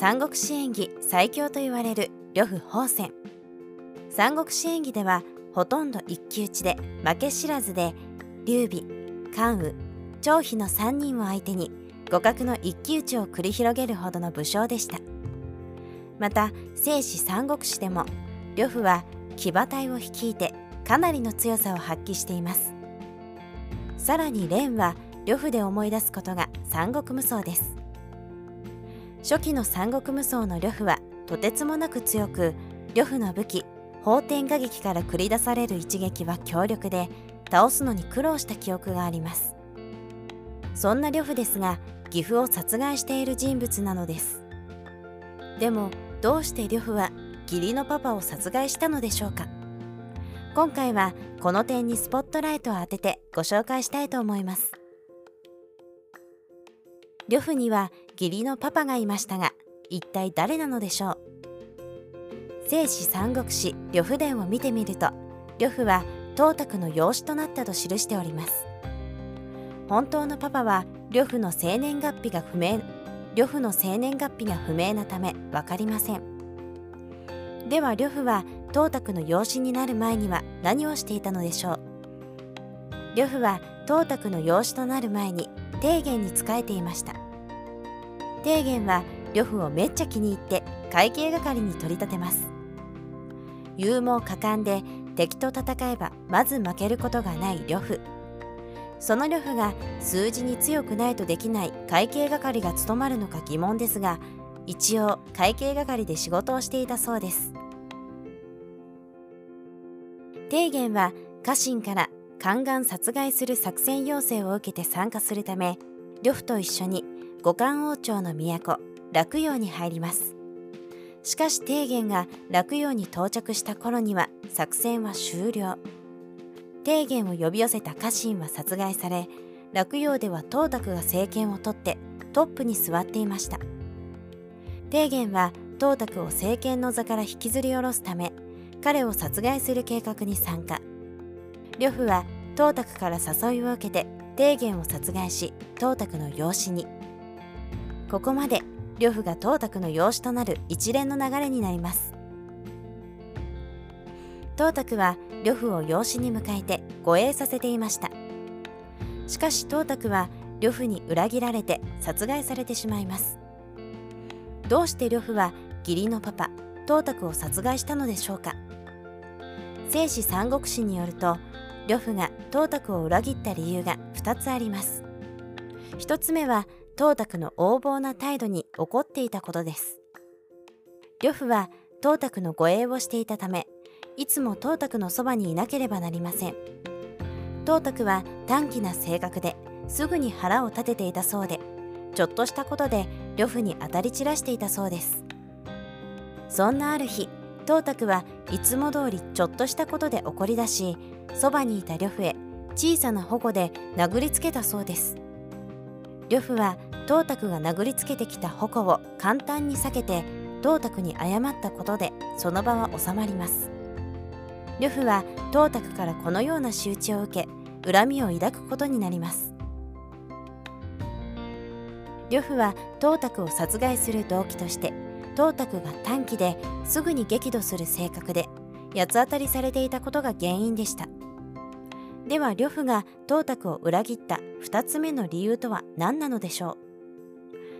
三国志演義最強と言われる呂布宝泉三国志演義ではほとんど一騎打ちで負け知らずで劉備関羽張飛の3人を相手に互角の一騎打ちを繰り広げるほどの武将でした。また聖史三国志でも呂布は騎馬隊を率いてかなりの強さを発揮しています。さらに蓮は呂布で思い出すことが三国無双です。初期の三国無双の呂布はとてつもなく強く呂布の武器法天画撃から繰り出される一撃は強力で倒すのに苦労した記憶があります。そんな呂布ですが岐阜を殺害している人物なのです。でもどうして呂布は義理のパパを殺害したのでしょうか？今回はこの点にスポットライトを当ててご紹介したいと思います。呂布には義理のパパがいましたが一体誰なのでしょう？聖史三国志呂布伝を見てみると呂布は董卓の養子となったと記しております。本当のパパは呂布の生年月日が不明呂布の生年月日が不明なため分かりません。では呂布は董卓の養子になる前には何をしていたのでしょう？呂布は董卓の養子となる前に提言に仕えていました。提言は呂布をめっちゃ気に入って会計係に取り立てます。勇猛果敢で敵と戦えばまず負けることがない呂布。その呂布が数字に強くないとできない会計係が務まるのか疑問ですが一応会計係で仕事をしていたそうです。提言は家臣から宦官殺害する作戦要請を受けて参加するため呂布と一緒に五冠王朝の都洛陽に入ります。しかし提言が洛陽に到着した頃には作戦は終了。提言を呼び寄せた家臣は殺害され洛陽では董卓が政権を取ってトップに座っていました。提言は董卓を政権の座から引きずり下ろすため彼を殺害する計画に参加。呂布は董卓から誘いを受けて提言を殺害し董卓の養子に。ここまで呂布が董卓の養子となる一連の流れになります。董卓は呂布を養子に迎えて護衛させていました。しかし董卓は呂布に裏切られて殺害されてしまいます。どうして呂布は義理のパパ董卓を殺害したのでしょうか。聖史三国志によると呂布が董卓を裏切った理由が2つあります。1つ目は董卓の横暴な態度に怒っていたことです。呂布は董卓の護衛をしていたためいつも董卓のそばにいなければなりません。董卓は短気な性格ですぐに腹を立てていたそうでちょっとしたことで呂布に当たり散らしていたそうです。そんなある日董卓はいつも通りちょっとしたことで怒り出しそばにいた呂布へ小さな矛で殴りつけたそうです。呂布は董卓が殴りつけてきた矛を簡単に避けて董卓に謝ったことでその場は収まります。呂布は董卓からこのような仕打ちを受け恨みを抱くことになります。呂布は董卓を殺害する動機として董卓が短期ですぐに激怒する性格で八つ当たりされていたことが原因でした。では呂布が董卓を裏切った2つ目の理由とは何なのでしょ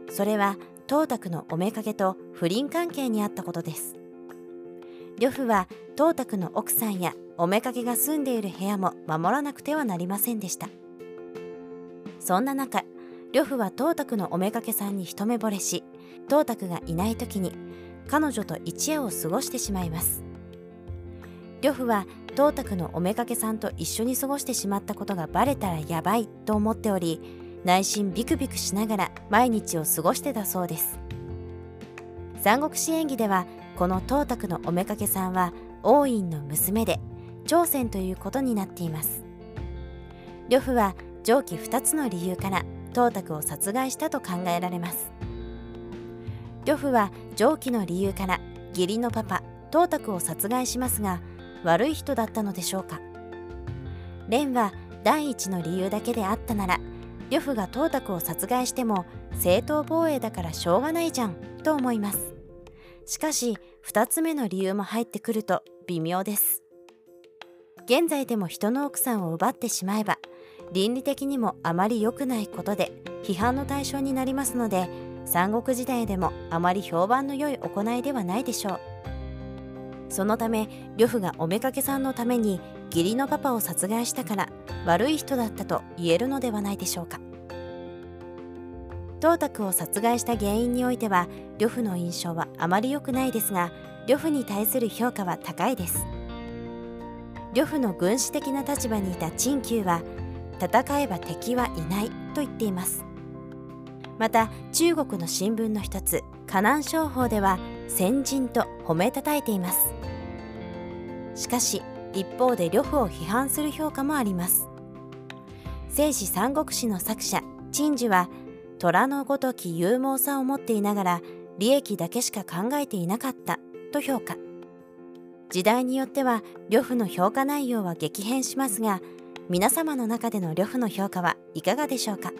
う？それは董卓のおめかけと不倫関係にあったことです。呂布は董卓の奥さんやおめかけが住んでいる部屋も守らなくてはなりませんでした。そんな中呂布は董卓のおめかけさんに一目惚れし董卓がいない時に彼女と一夜を過ごしてしまいます。呂布は董卓のおめかけさんと一緒に過ごしてしまったことがバレたらやばいと思っており内心ビクビクしながら毎日を過ごしてたそうです。三国志演義ではこの董卓のおめかけさんは王院の娘で朝鮮ということになっています。呂布は上記2つの理由から董卓を殺害したと考えられます。呂布は上記の理由から義理のパパ董卓を殺害しますが悪い人だったのでしょうか。蓮は第一の理由だけであったなら呂布が董卓を殺害しても正当防衛だからしょうがないじゃんと思います。しかし2つ目の理由も入ってくると微妙です。現在でも人の奥さんを奪ってしまえば倫理的にもあまり良くないことで批判の対象になりますので三国時代でもあまり評判の良い行いではないでしょう。そのため呂布がおめかけさんのために義理のパパを殺害したから悪い人だったと言えるのではないでしょうか。董卓を殺害した原因においては呂布の印象はあまり良くないですが呂布に対する評価は高いです。呂布の軍事的な立場にいた陳旧は戦えば敵はいないと言っています。また中国の新聞の一つ河南商法では先人と褒めたたえています。しかし一方で呂布を批判する評価もあります。聖史三国志の作者陳寿は虎のごとき勇猛さを持っていながら利益だけしか考えていなかったと評価。時代によっては呂布の評価内容は激変しますが皆様の中での呂布の評価はいかがでしょうか？